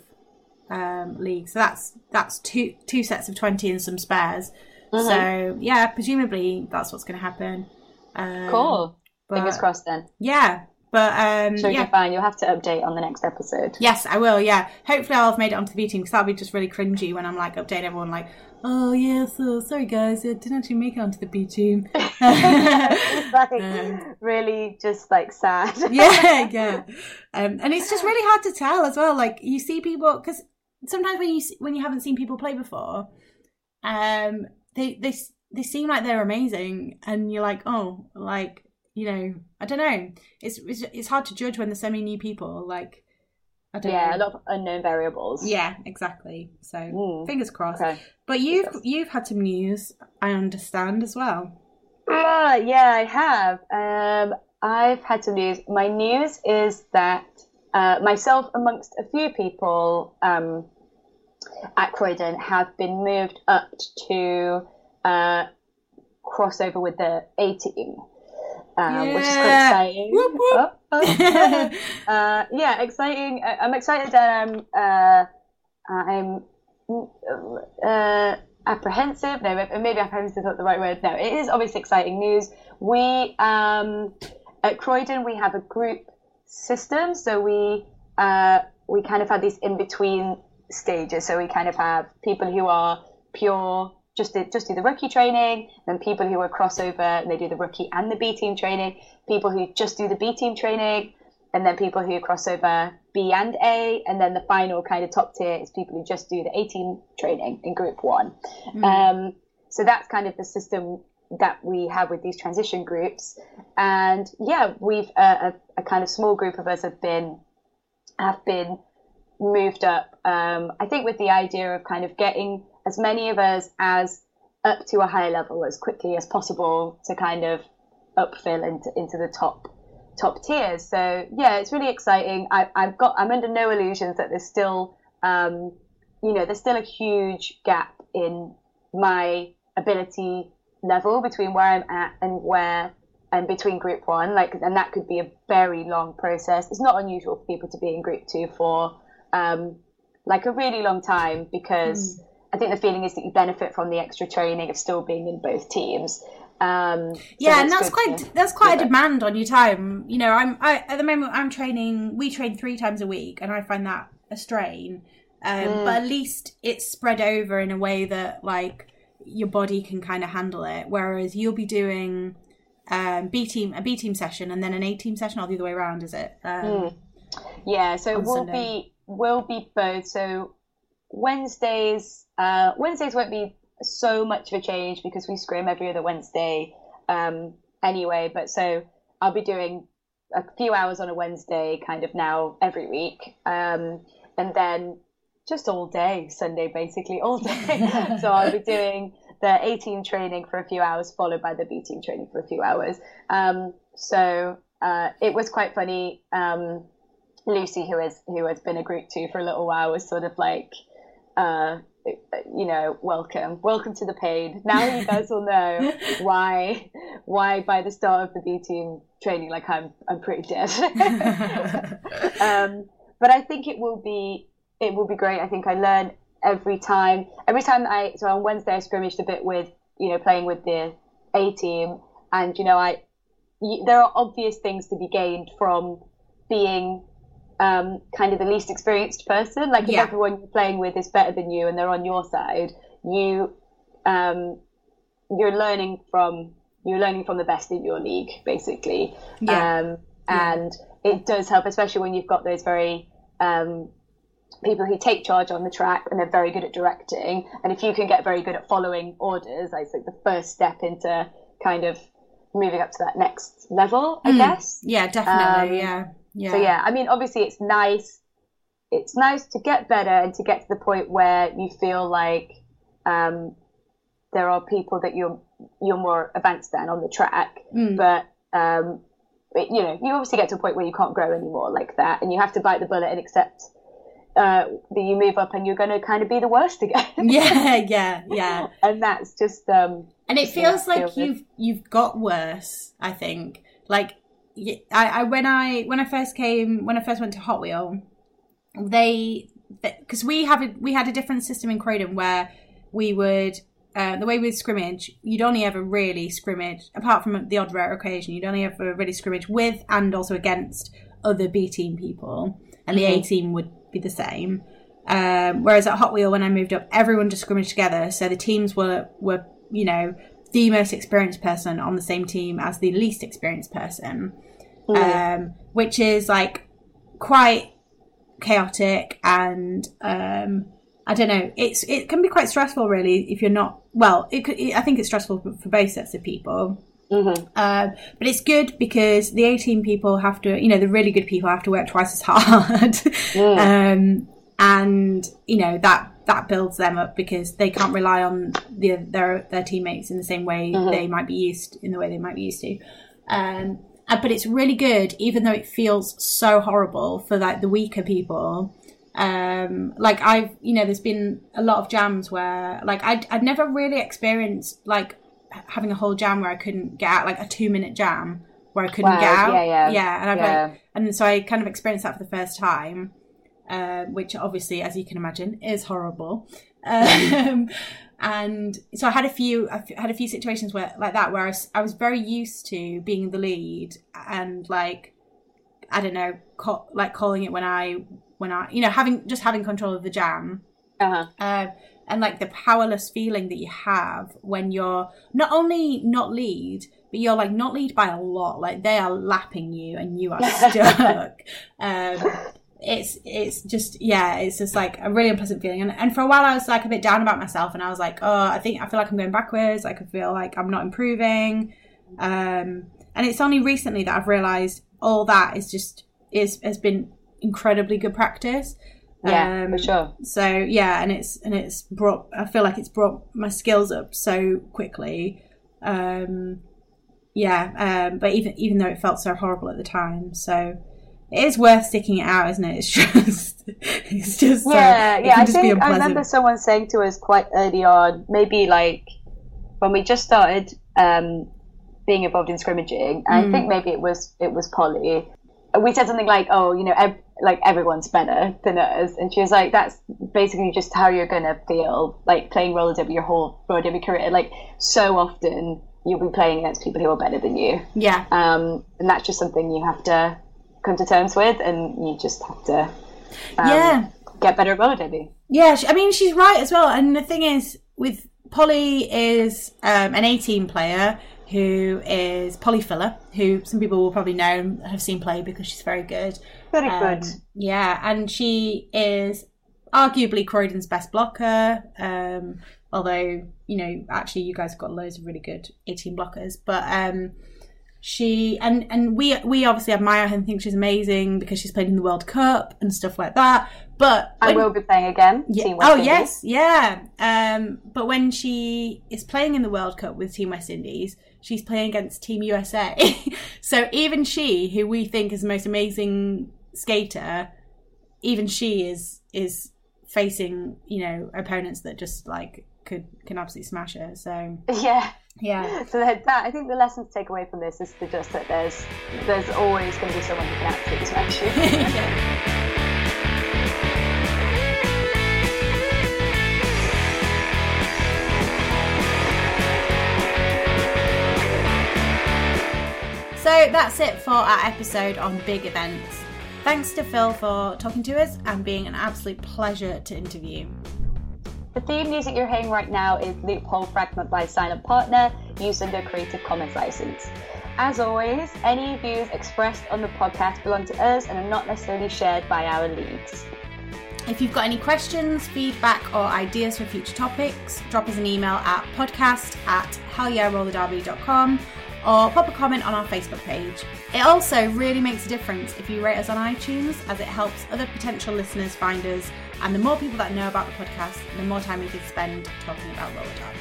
um, league. So that's that's two two sets of twenty and some spares. So yeah, presumably that's what's going to happen. Um, Cool. but- Fingers crossed then. yeah, but um, Sure, yeah. fine. You'll have to update on the next episode. Yes, I will. Yeah, hopefully I'll have made it onto the B team because that'll be just really cringy when I'm like updating everyone like, oh yeah, so sorry guys, I didn't actually make it onto the B team. like, Um, really just like sad. yeah, yeah, um, and it's just really hard to tell as well. Like you see people because sometimes when you when you haven't seen people play before, um, they they they seem like they're amazing, and you're like, oh, like you know, I don't know. It's it's, it's hard to judge when there's so many new people. Like, I don't yeah, know. a lot of unknown variables. Yeah, exactly. So Mm. fingers crossed. Okay. But you've Yes. you've had some news, I understand as well. Ah, yeah, I have. Um, I've had some news. My news is that uh, myself, amongst a few people um, at Croydon, have been moved up to uh, crossover with the A team, um, which is quite exciting. Whoop, whoop. Oh, oh. uh, yeah, exciting. I'm excited that I'm. Uh, I'm uh, apprehensive. No, maybe apprehensive is not the right word. No, it is obviously exciting news. We um, at Croydon we have a group system, so we uh, we kind of have these in between stages. So we kind of have people who are pure. Just do, just do the rookie training, then people who are crossover and they do the rookie and the B team training. People who just do the B team training, and then people who cross over B and A, and then the final kind of top tier is people who just do the A team training in Group One. Um, so that's kind of the system that we have with these transition groups, and yeah, we've uh, a, a kind of small group of us have been have been moved up. Um, I think with the idea of kind of getting as many of us as up to a higher level as quickly as possible to kind of upfill into into the top top tiers. So yeah, it's really exciting. I, I've got I'm under no illusions that there's still um, you know there's still a huge gap in my ability level between where I'm at and where and between group one like and that could be a very long process it's not unusual for people to be in group two for um, like a really long time because I think the feeling is that you benefit from the extra training of still being in both teams um, so yeah, and that's quite to- that's quite a demand on your time. You know, I'm I at the moment I'm training. We train three times a week, and I find that a strain. Um, Mm. But at least it's spread over in a way that like your body can kind of handle it. Whereas you'll be doing um, B team a B team session and then an A team session, or the other way around, is it? Um, Yeah, so will Sunday. be will be both. So Wednesdays, uh, Wednesdays won't be so much of a change because we scrim every other Wednesday um, anyway. But so I'll be doing a few hours on a Wednesday, kind of now every week, um, and then just all day Sunday, basically all day. so I'll be doing the A team training for a few hours, followed by the B team training for a few hours. Um, so uh, it was quite funny. Um, Lucy, who has who has been a group two for a little while, was sort of like, uh, you know, welcome, welcome to the paid. Now you guys will know why why by the start of the B team training, like I'm I'm pretty dead. um, but I think it will be it will be great. I think I learn every time. Every time I so on Wednesday I scrimmaged a bit with you know playing with the A team, and you know I you, there are obvious things to be gained from being um, kind of the least experienced person. Like if Yeah. everyone you're playing with is better than you and they're on your side, you um, you're learning from you're learning from the best in your league, basically. Yeah. Um, and it does help, especially when you've got those very um, people who take charge on the track and they're very good at directing. And if you can get very good at following orders, I think the first step into kind of moving up to that next level, I guess. yeah, definitely. Um, yeah, yeah, So yeah, I mean, obviously it's nice. It's nice to get better and to get to the point where you feel like um, there are people that you're you're more advanced than on the track, Mm. but um, it- you know, you obviously get to a point where you can't grow anymore like that, and you have to bite the bullet and accept uh, that you move up and you're going to kind of be the worst again. yeah, yeah, yeah. and that's just um, And it Yeah, feels like feels you've you've got worse. I think like I when I when I first came when I first went to Hot Wheel, they because we have a, we had a different system in Croydon where we would. Uh, the way with scrimmage, you'd only ever really scrimmage, apart from the odd rare occasion, you'd only ever really scrimmage with and also against other B team people, and the A team would be the same. Um, whereas at Hot Wheel, when I moved up, everyone just scrimmaged together, so the teams were were you know the most experienced person on the same team as the least experienced person, um, which is like quite chaotic and um, I don't know. It's it can be quite stressful, really, if you're not well. It could, I think it's stressful for, for both sets of people. Um, but it's good because the 18 people have to, you know, the really good people have to work twice as hard. um, and, you know, that, that builds them up because they can't rely on the, their, their teammates in the same way they might be used, in the way they might be used to. Um, uh, but it's really good, even though it feels so horrible for like the weaker people. Um, like I've, you know, there's been a lot of jams where like I'd, I'd never really experienced like having a whole jam where I couldn't get out, like a two minute jam where I couldn't Wow, get out. yeah, yeah, yeah. And I've yeah. like, and so I kind of experienced that for the first time, uh, which obviously, as you can imagine, is horrible. Um, and so I had a few, I had a few situations where like that where I was, I was very used to being the lead and like, I don't know, call, like calling it when I, when I, you know, having just having control of the jam uh-huh. uh, and like the powerless feeling that you have when you're not only not lead, but you're like not lead by a lot. Like they are lapping you and you are stuck. um, it's it's just yeah, it's just like a really unpleasant feeling. And and for a while I was like a bit down about myself, and I was like, oh, I think I feel like I'm going backwards. Like I feel like I'm not improving. Um, and it's only recently that I've realised all that is just is has been incredibly good practice. Yeah, Um, for sure. so yeah and it's and it's brought i feel like it's brought my skills up so quickly um yeah um but even even though it felt so horrible at the time so it is worth sticking it out isn't it it's just it's just yeah, it yeah. I think I remember someone saying to us quite early on, maybe like when we just started um, being involved in scrimmaging. And I think Mm. maybe it was it was Polly. We said something like, "Oh, you know, like everyone's better than us," and she was like, "That's basically just how you're gonna feel like playing roller derby your whole roller derby career. Like so often." You'll be playing against people who are better than you, yeah um, and that's just something you have to come to terms with, and you just have to um, yeah get better at roller derby. Yeah, I mean she's right as well. And the thing is, with Polly is um, an 18 player who is Polly Filler, who some people will probably know and have seen play because she's very good. Very Um, good. Yeah, and she is arguably Croydon's best blocker. Um, although you know, actually, you guys have got loads of really good 18 blockers, but um, she and and we we obviously admire her and think she's amazing because she's played in the World Cup and stuff like that. But I will be playing again. yeah. Team West Oh Indies. yes, yeah. Um, but when she is playing in the World Cup with Team West Indies, she's playing against Team USA. so even she, who we think is the most amazing skater, even she is is facing you know opponents that just like could can absolutely smash her. So Yeah. yeah, So that, that I think the lesson to take away from this is to just that there's there's always going to be someone who can absolutely smash you. yeah. So that's it for our episode on big events. Thanks to Phil for talking to us and being an absolute pleasure to interview. The theme music you're hearing right now is Loophole Fragment by Silent Partner, used under Creative Commons license. As always, any views expressed on the podcast belong to us and are not necessarily shared by our leagues. If you've got any questions, feedback, or ideas for future topics, drop us an email at podcast at hellyeahrollerderby.com or pop a comment on our Facebook page. It also really makes a difference if you rate us on iTunes as it helps other potential listeners find us and the more people that know about the podcast, the more time we can spend talking about roller derby.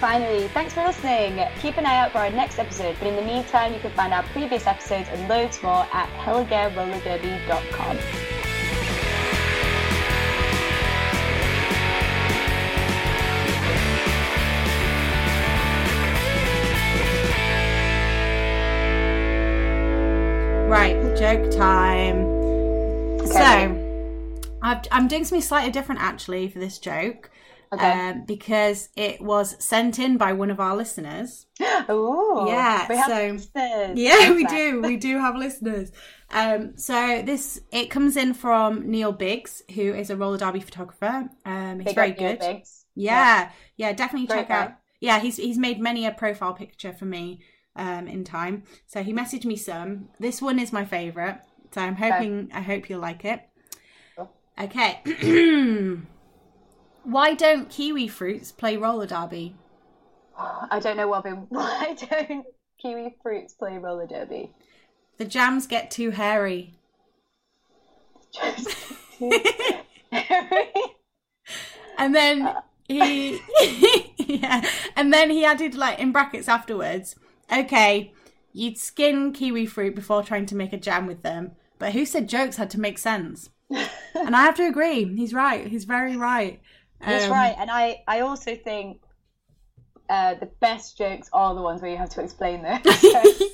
Finally, thanks for listening. Keep an eye out for our next episode, but in the meantime, you can find our previous episodes and loads more at hellyeahrollerderby.com. Joke time. So, I've, I'm doing something slightly different actually for this joke. Okay. Um, because it was sent in by one of our listeners. Ooh, Yeah, we have so- listeners. Yeah, we do. We do have listeners. Um, so this it comes in from Neil Biggs, who is a roller derby photographer. Um, he's Big very good. Biggs. Yeah, yeah, definitely Great check guy. out. Yeah, he's he's made many a profile picture for me um, in time. So he messaged me some. This one is my favorite. So I'm hoping I hope you'll like it. Okay. Why don't kiwi fruits play roller derby? I don't know what. Why don't kiwi fruits play roller derby? The jams get too hairy. And then he, yeah, and then he added like in brackets afterwards. Okay, you'd skin kiwi fruit before trying to make a jam with them, but who said jokes had to make sense? and I have to agree. He's right. He's very right. That's Um, right, and I I also think uh, the best jokes are the ones where you have to explain them.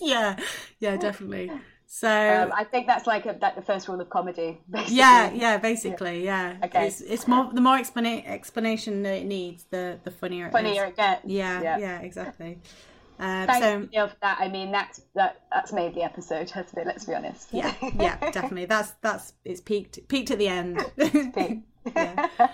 Yeah, yeah, definitely. So um, I think that's like a, like the first rule of comedy. Basically. yeah, yeah, basically, yeah. Okay. It's, it's more the more explana- explanation that it needs, the the funnier it Funnier is. it gets. Yeah, Yeah. yeah, exactly. Um, Thanks so Neil, for that. I mean, that's that that's made the episode, hasn't it? Let's be honest. yeah, yeah, definitely. That's that's it's peaked peaked at the end. Yeah.